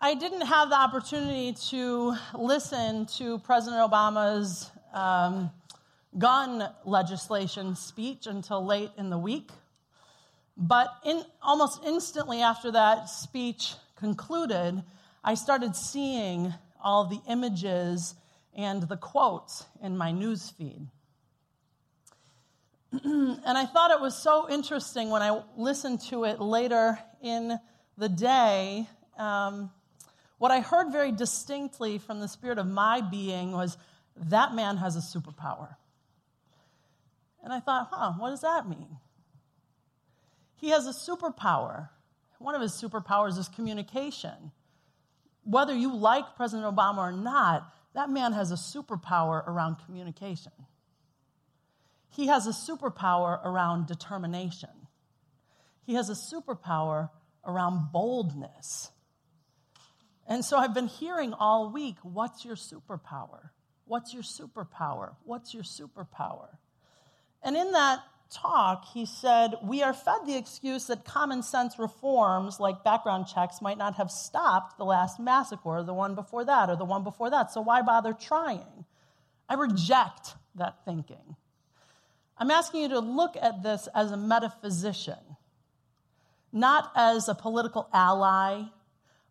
I didn't have the opportunity to listen to President Obama's um, gun legislation speech until late in the week. But in, almost instantly after that speech concluded, I started seeing all the images and the quotes in my news feed. and I thought it was so interesting when I listened to it later in the day. Um, what I heard very distinctly from the spirit of my being was that man has a superpower. And I thought, huh, what does that mean? He has a superpower. One of his superpowers is communication. Whether you like President Obama or not, that man has a superpower around communication. He has a superpower around determination. He has a superpower around boldness. And so I've been hearing all week what's your superpower? What's your superpower? What's your superpower? And in that talk, he said, We are fed the excuse that common sense reforms like background checks might not have stopped the last massacre, or the one before that, or the one before that, so why bother trying? I reject that thinking. I'm asking you to look at this as a metaphysician, not as a political ally,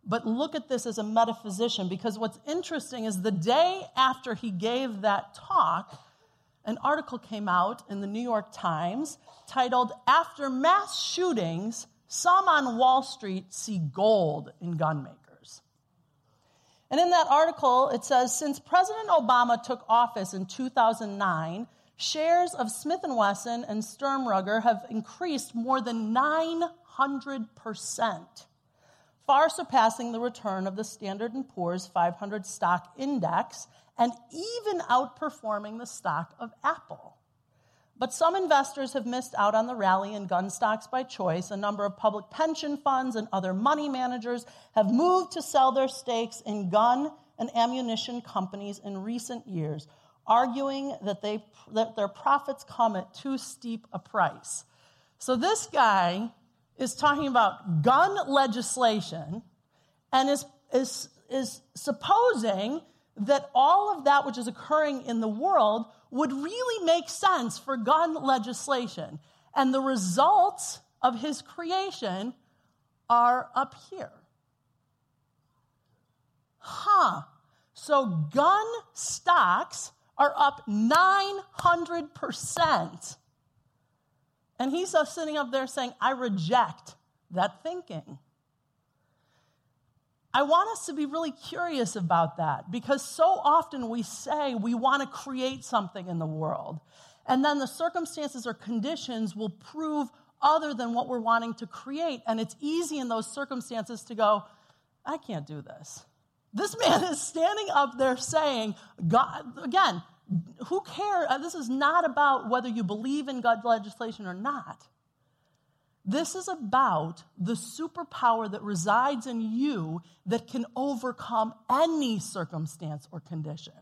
but look at this as a metaphysician because what's interesting is the day after he gave that talk, an article came out in the New York Times titled, After Mass Shootings, Some on Wall Street See Gold in Gun Makers. And in that article, it says Since President Obama took office in 2009, shares of Smith & Wesson and Sturm Ruger have increased more than 900%, far surpassing the return of the Standard & Poor's 500 stock index and even outperforming the stock of Apple. But some investors have missed out on the rally in gun stocks by choice. A number of public pension funds and other money managers have moved to sell their stakes in gun and ammunition companies in recent years, arguing that, they, that their profits come at too steep a price. So this guy is talking about gun legislation and is, is, is supposing that all of that which is occurring in the world would really make sense for gun legislation. And the results of his creation are up here. Huh. So gun stocks are up 900%. And he's sitting up there saying, I reject that thinking. I want us to be really curious about that because so often we say we want to create something in the world, and then the circumstances or conditions will prove other than what we're wanting to create. And it's easy in those circumstances to go, I can't do this. This man is standing up there saying, God, again, who cares? Uh, this is not about whether you believe in God legislation or not. This is about the superpower that resides in you that can overcome any circumstance or condition.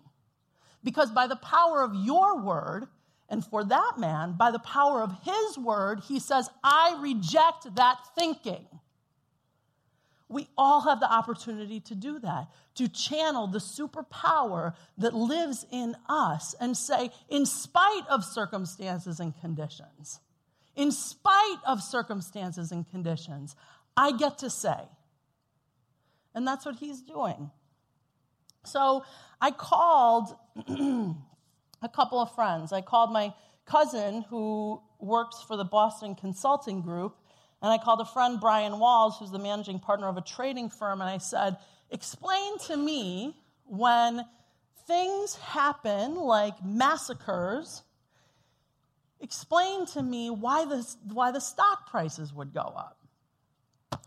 Because by the power of your word, and for that man, by the power of his word, he says, I reject that thinking. We all have the opportunity to do that, to channel the superpower that lives in us and say, in spite of circumstances and conditions, in spite of circumstances and conditions, I get to say. And that's what he's doing. So I called a couple of friends. I called my cousin who works for the Boston Consulting Group, and I called a friend, Brian Walls, who's the managing partner of a trading firm, and I said, Explain to me when things happen like massacres explain to me why the, why the stock prices would go up.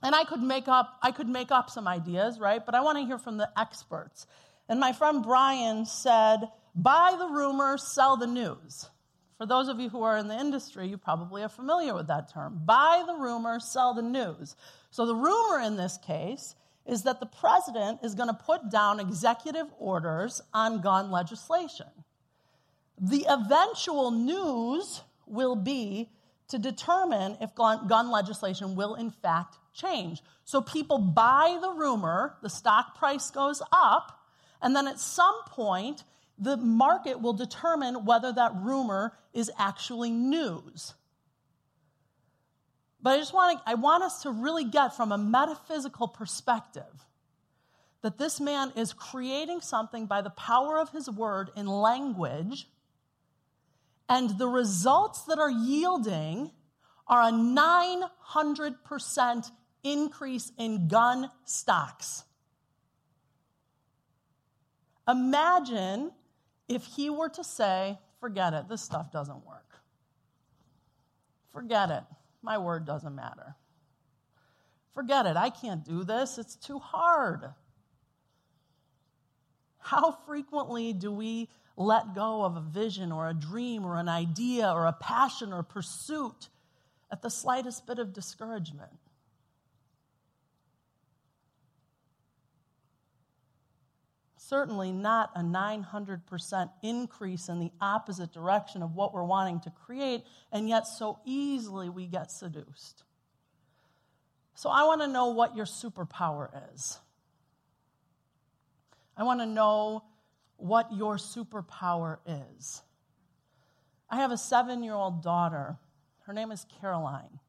And I could make up, I could make up some ideas, right? But I want to hear from the experts. And my friend Brian said, buy the rumor, sell the news. For those of you who are in the industry, you probably are familiar with that term. Buy the rumor, sell the news. So the rumor in this case is that the president is going to put down executive orders on gun legislation. The eventual news will be to determine if gun legislation will in fact change. So people buy the rumor, the stock price goes up, and then at some point, the market will determine whether that rumor is actually news. But I just want to, I want us to really get from a metaphysical perspective that this man is creating something by the power of his word in language, and the results that are yielding are a 900% increase in gun stocks. Imagine if he were to say, Forget it, this stuff doesn't work. Forget it, my word doesn't matter. Forget it, I can't do this, it's too hard. How frequently do we let go of a vision or a dream or an idea or a passion or pursuit at the slightest bit of discouragement? Certainly not a 900% increase in the opposite direction of what we're wanting to create, and yet so easily we get seduced. So I want to know what your superpower is. I want to know what your superpower is. I have a seven year old daughter. Her name is Caroline.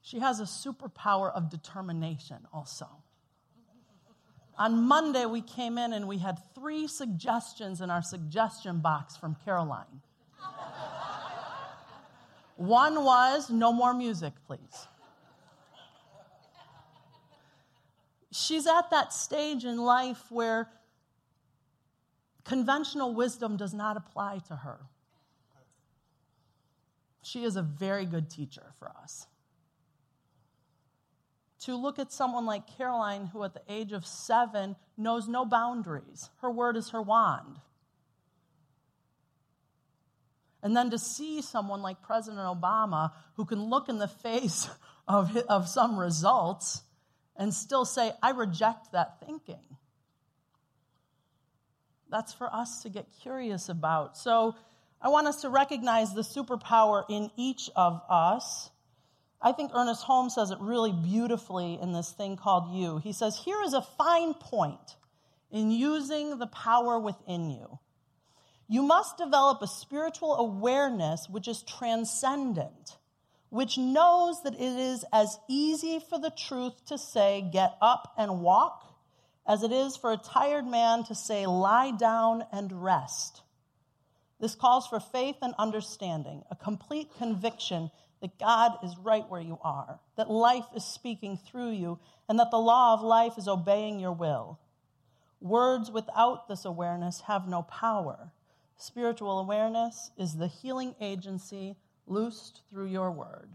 She has a superpower of determination also. On Monday, we came in and we had three suggestions in our suggestion box from Caroline. One was no more music, please. She's at that stage in life where conventional wisdom does not apply to her. She is a very good teacher for us to look at someone like Caroline, who at the age of seven knows no boundaries. Her word is her wand. And then to see someone like President Obama, who can look in the face of, of some results and still say, I reject that thinking. That's for us to get curious about. So I want us to recognize the superpower in each of us I think Ernest Holmes says it really beautifully in this thing called You. He says, Here is a fine point in using the power within you. You must develop a spiritual awareness which is transcendent, which knows that it is as easy for the truth to say, Get up and walk, as it is for a tired man to say, Lie down and rest. This calls for faith and understanding, a complete conviction that God is right where you are, that life is speaking through you, and that the law of life is obeying your will. Words without this awareness have no power. Spiritual awareness is the healing agency loosed through your word.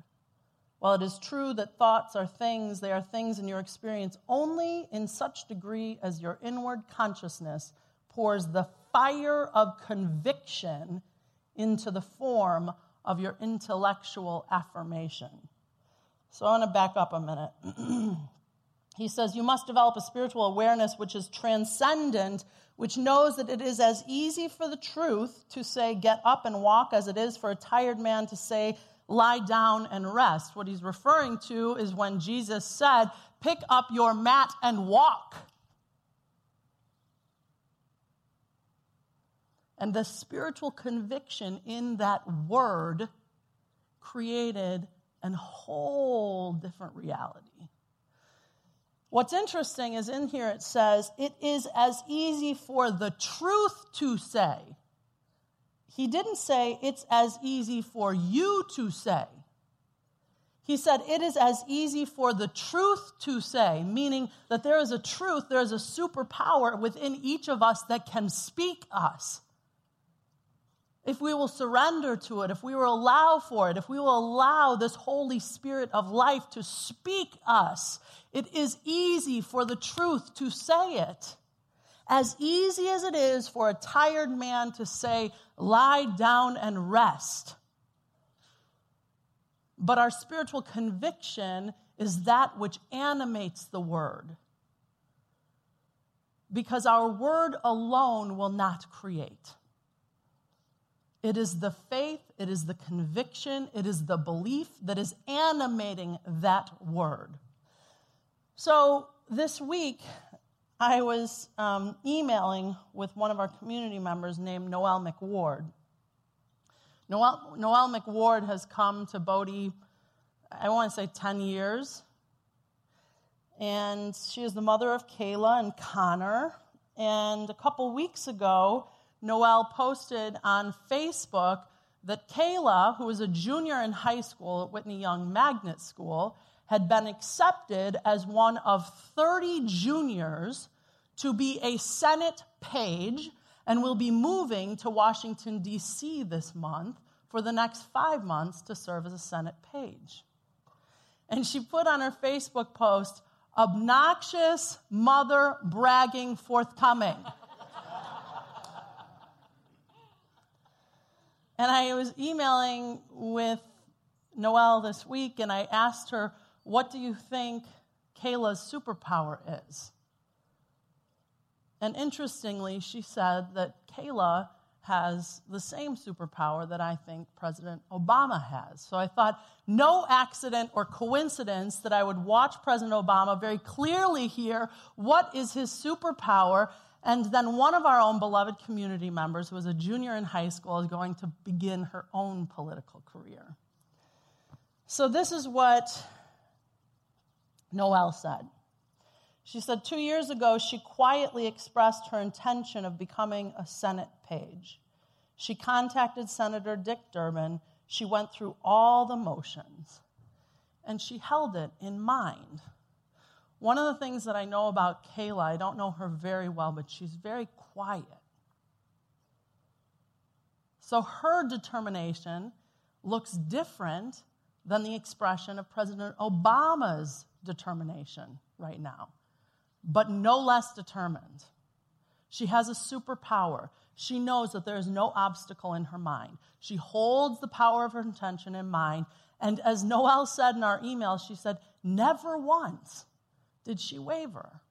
While it is true that thoughts are things, they are things in your experience only in such degree as your inward consciousness pours the fire of conviction into the form of your intellectual affirmation. So I want to back up a minute. he says, You must develop a spiritual awareness which is transcendent, which knows that it is as easy for the truth to say, Get up and walk, as it is for a tired man to say, Lie down and rest. What he's referring to is when Jesus said, Pick up your mat and walk. And the spiritual conviction in that word created a whole different reality. What's interesting is in here it says, it is as easy for the truth to say. He didn't say it's as easy for you to say. He said, It is as easy for the truth to say, meaning that there is a truth, there is a superpower within each of us that can speak us if we will surrender to it, if we will allow for it, if we will allow this Holy Spirit of life to speak us, it is easy for the truth to say it. As easy as it is for a tired man to say, lie down and rest. But our spiritual conviction is that which animates the word. Because our word alone will not create. It is the faith, it is the conviction, it is the belief that is animating that word. So this week, I was um, emailing with one of our community members named Noel McWard. Noel, Noelle McWard has come to Bodhi, I want to say 10 years. And she is the mother of Kayla and Connor. And a couple weeks ago, Noelle posted on Facebook that Kayla, who was a junior in high school at Whitney Young Magnet School, had been accepted as one of 30 juniors to be a Senate page and will be moving to Washington, D.C. this month for the next five months to serve as a Senate page. And she put on her Facebook post, obnoxious mother bragging forthcoming. And I was emailing with Noelle this week and I asked her, What do you think Kayla's superpower is? And interestingly, she said that Kayla has the same superpower that I think President Obama has. So I thought, no accident or coincidence that I would watch President Obama very clearly hear what is his superpower. And then one of our own beloved community members, who was a junior in high school, is going to begin her own political career. So this is what Noelle said. She said two years ago, she quietly expressed her intention of becoming a Senate page. She contacted Senator Dick Durbin. She went through all the motions, and she held it in mind. One of the things that I know about Kayla, I don't know her very well, but she's very quiet. So her determination looks different than the expression of President Obama's determination right now but no less determined. She has a superpower. She knows that there is no obstacle in her mind. She holds the power of her intention in mind. And as Noel said in our email, she said, never once did she waver.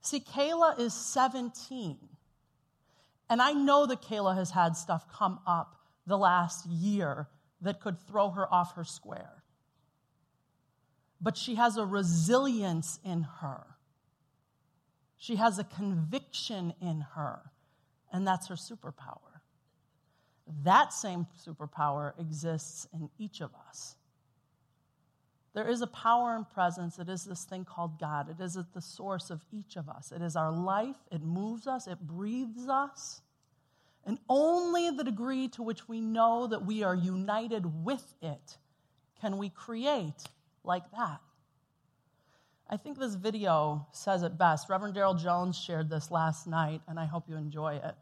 See, Kayla is 17. And I know that Kayla has had stuff come up the last year that could throw her off her square but she has a resilience in her. She has a conviction in her, and that's her superpower. That same superpower exists in each of us. There is a power and presence. It is this thing called God. It is at the source of each of us. It is our life. It moves us. It breathes us. And only the degree to which we know that we are united with it can we create like that. I think this video says it best. Reverend Daryl Jones shared this last night, and I hope you enjoy it.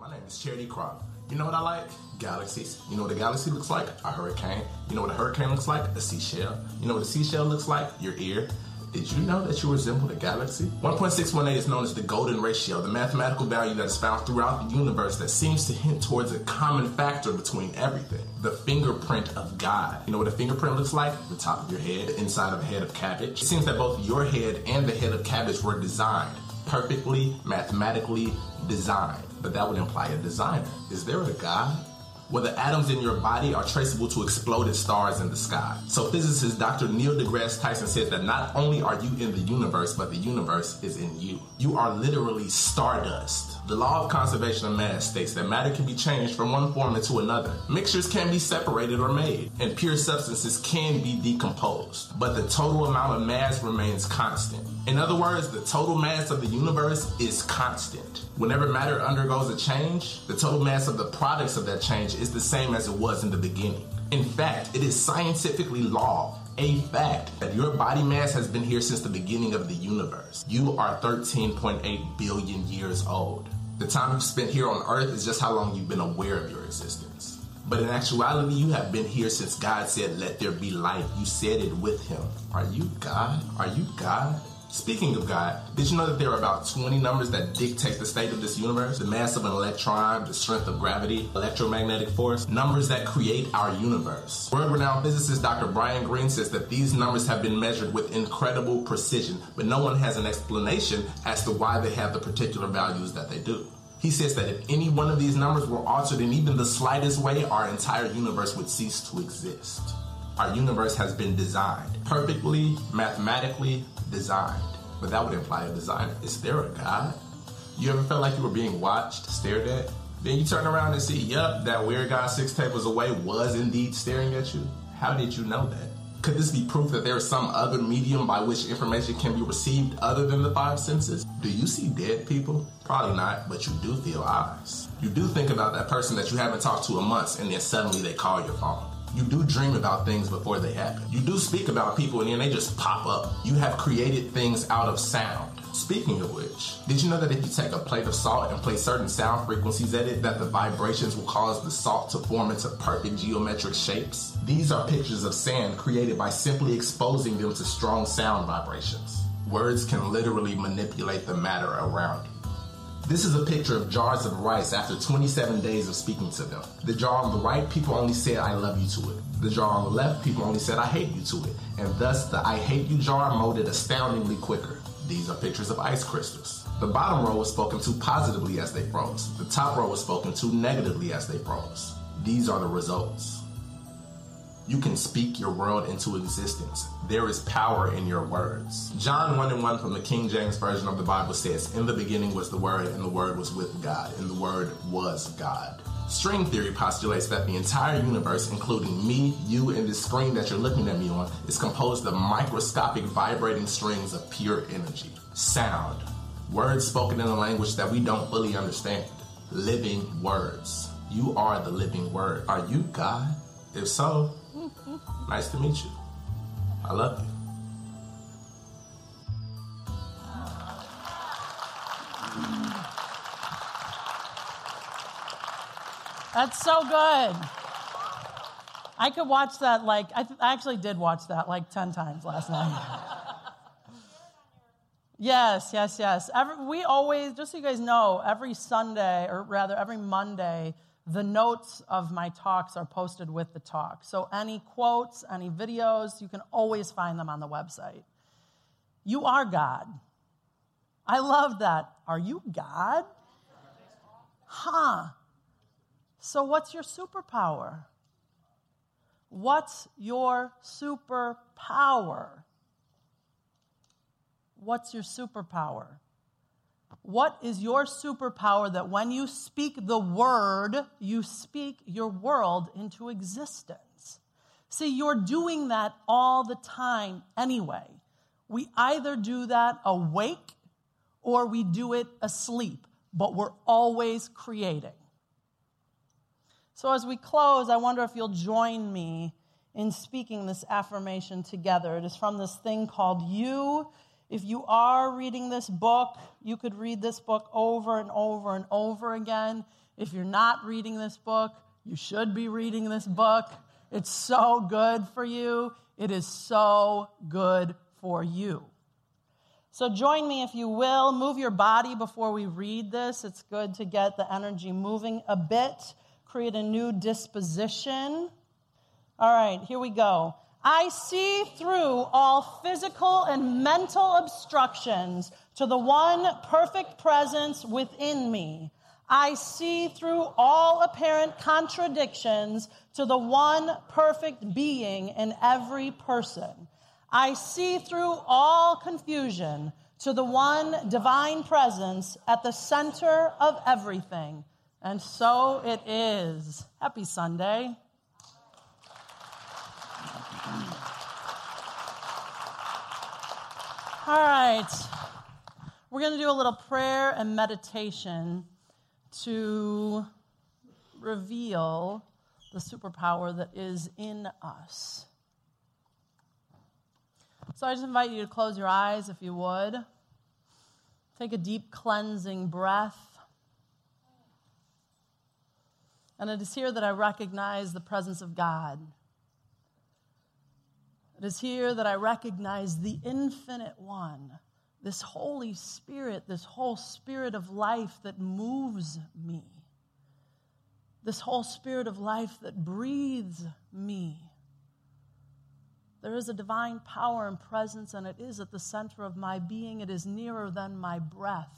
My name is Charity Crop. You know what I like? Galaxies. You know what a galaxy looks like? A hurricane. You know what a hurricane looks like? A seashell. You know what a seashell looks like? Your ear. Did you know that you resemble a galaxy? 1.618 is known as the golden ratio, the mathematical value that is found throughout the universe that seems to hint towards a common factor between everything. The fingerprint of God. You know what a fingerprint looks like? The top of your head, inside of a head of cabbage. It seems that both your head and the head of cabbage were designed, perfectly, mathematically designed. But that would imply a designer. Is there a God? where the atoms in your body are traceable to exploded stars in the sky. So physicist Dr. Neil deGrasse Tyson says that not only are you in the universe, but the universe is in you. You are literally stardust. The law of conservation of mass states that matter can be changed from one form into another. Mixtures can be separated or made, and pure substances can be decomposed, but the total amount of mass remains constant. In other words, the total mass of the universe is constant. Whenever matter undergoes a change, the total mass of the products of that change is the same as it was in the beginning. In fact, it is scientifically law a fact that your body mass has been here since the beginning of the universe. You are 13.8 billion years old. The time you've spent here on earth is just how long you've been aware of your existence. But in actuality, you have been here since God said, Let there be light. You said it with Him. Are you God? Are you God? Speaking of God, did you know that there are about 20 numbers that dictate the state of this universe? The mass of an electron, the strength of gravity, electromagnetic force, numbers that create our universe. World renowned physicist Dr. Brian Greene says that these numbers have been measured with incredible precision, but no one has an explanation as to why they have the particular values that they do. He says that if any one of these numbers were altered in even the slightest way, our entire universe would cease to exist. Our universe has been designed, perfectly, mathematically designed. But that would imply a designer. Is there a God? You ever felt like you were being watched, stared at? Then you turn around and see, yep, that weird guy six tables away was indeed staring at you. How did you know that? Could this be proof that there is some other medium by which information can be received other than the five senses? Do you see dead people? Probably not, but you do feel eyes. You do think about that person that you haven't talked to in months and then suddenly they call your phone. You do dream about things before they happen. You do speak about people and then they just pop up. You have created things out of sound. Speaking of which, did you know that if you take a plate of salt and place certain sound frequencies at it, that the vibrations will cause the salt to form into perfect geometric shapes? These are pictures of sand created by simply exposing them to strong sound vibrations. Words can literally manipulate the matter around you. This is a picture of jars of rice after 27 days of speaking to them. The jar on the right, people only said, I love you to it. The jar on the left, people only said, I hate you to it. And thus, the I hate you jar molded astoundingly quicker. These are pictures of ice crystals. The bottom row was spoken to positively as they froze. The top row was spoken to negatively as they froze. These are the results. You can speak your world into existence. There is power in your words. John 1 and 1 from the King James Version of the Bible says, In the beginning was the Word, and the Word was with God, and the Word was God. String theory postulates that the entire universe, including me, you, and this screen that you're looking at me on, is composed of microscopic vibrating strings of pure energy. Sound. Words spoken in a language that we don't fully understand. Living words. You are the living word. Are you God? If so, nice to meet you. I love you. That's so good. I could watch that like, I, th- I actually did watch that like 10 times last night. yes, yes, yes. Every, we always, just so you guys know, every Sunday, or rather every Monday, the notes of my talks are posted with the talk. So any quotes, any videos, you can always find them on the website. You are God. I love that. Are you God? Huh. So, what's your superpower? What's your superpower? What's your superpower? What is your superpower that when you speak the word, you speak your world into existence? See, you're doing that all the time anyway. We either do that awake or we do it asleep, but we're always creating. So, as we close, I wonder if you'll join me in speaking this affirmation together. It is from this thing called You. If you are reading this book, you could read this book over and over and over again. If you're not reading this book, you should be reading this book. It's so good for you. It is so good for you. So join me if you will. Move your body before we read this. It's good to get the energy moving a bit create a new disposition. All right, here we go. I see through all physical and mental obstructions to the one perfect presence within me. I see through all apparent contradictions to the one perfect being in every person. I see through all confusion to the one divine presence at the center of everything. And so it is. Happy Sunday. All right. We're going to do a little prayer and meditation to reveal the superpower that is in us. So I just invite you to close your eyes if you would. Take a deep cleansing breath. And it is here that I recognize the presence of God. It is here that I recognize the infinite one, this Holy Spirit, this whole spirit of life that moves me, this whole spirit of life that breathes me. There is a divine power and presence, and it is at the center of my being. It is nearer than my breath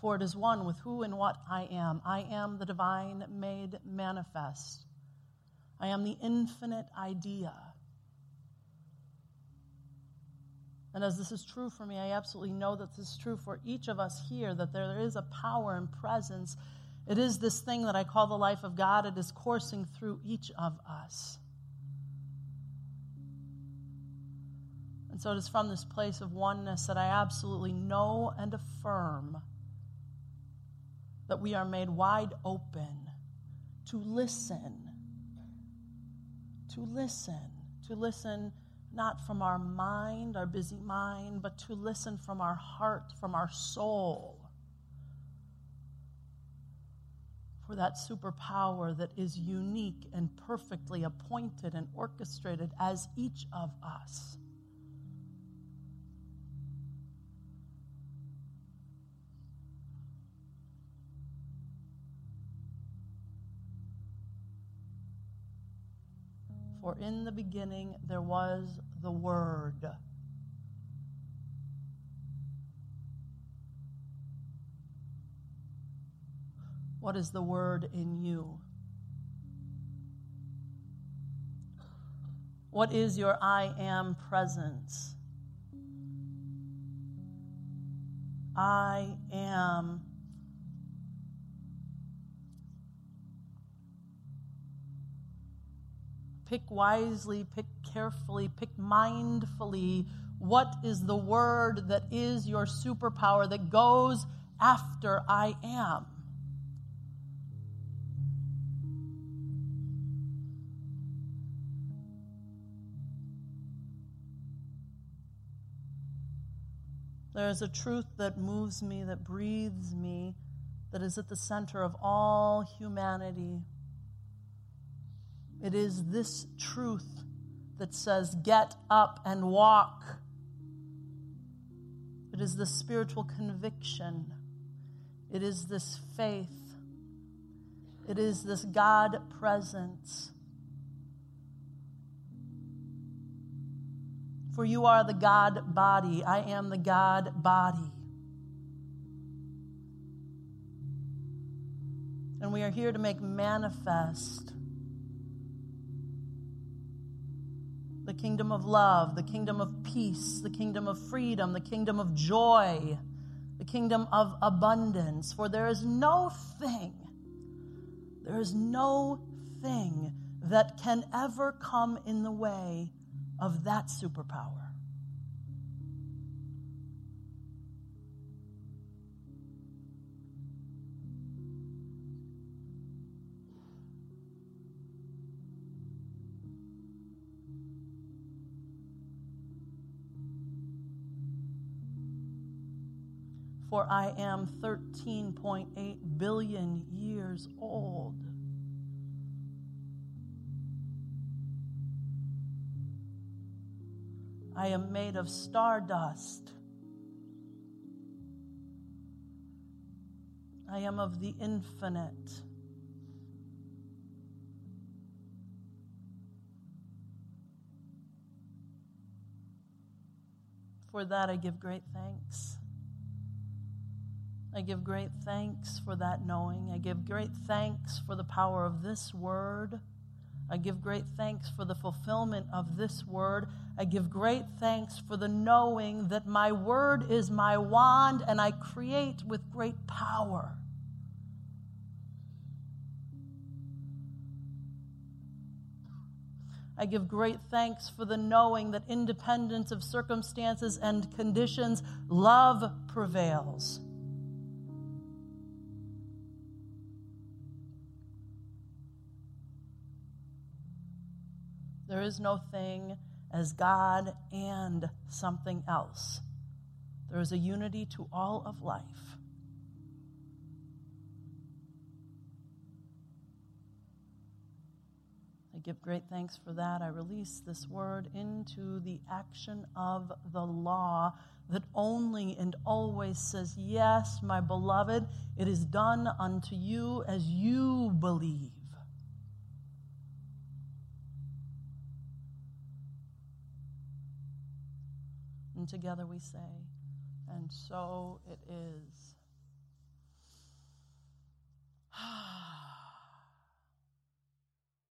for it is one with who and what I am. I am the divine made manifest. I am the infinite idea. And as this is true for me, I absolutely know that this is true for each of us here, that there is a power and presence. It is this thing that I call the life of God. It is coursing through each of us. And so it is from this place of oneness that I absolutely know and affirm that we are made wide open to listen. To listen. To listen not from our mind, our busy mind, but to listen from our heart, from our soul. For that superpower that is unique and perfectly appointed and orchestrated as each of us. For in the beginning there was the Word. What is the Word in you? What is your I am presence? I am Pick wisely, pick carefully, pick mindfully. What is the word that is your superpower that goes after I am? There is a truth that moves me, that breathes me, that is at the center of all humanity. It is this truth that says, Get up and walk. It is the spiritual conviction. It is this faith. It is this God presence. For you are the God body. I am the God body. And we are here to make manifest kingdom of love, the kingdom of peace, the kingdom of freedom, the kingdom of joy, the kingdom of abundance. For there is no thing, there is no thing that can ever come in the way of that superpower. For I am 13.8 billion years old. I am made of stardust. I am of the infinite. For that I give great thanks. I give great thanks for that knowing. I give great thanks for the power of this word. I give great thanks for the fulfillment of this word. I give great thanks for the knowing that my word is my wand and I create with great power. I give great thanks for the knowing that, independent of circumstances and conditions, love prevails. There is no thing as God and something else. There is a unity to all of life. I give great thanks for that. I release this word into the action of the law that only and always says, Yes, my beloved, it is done unto you as you believe. Together we say, and so it is.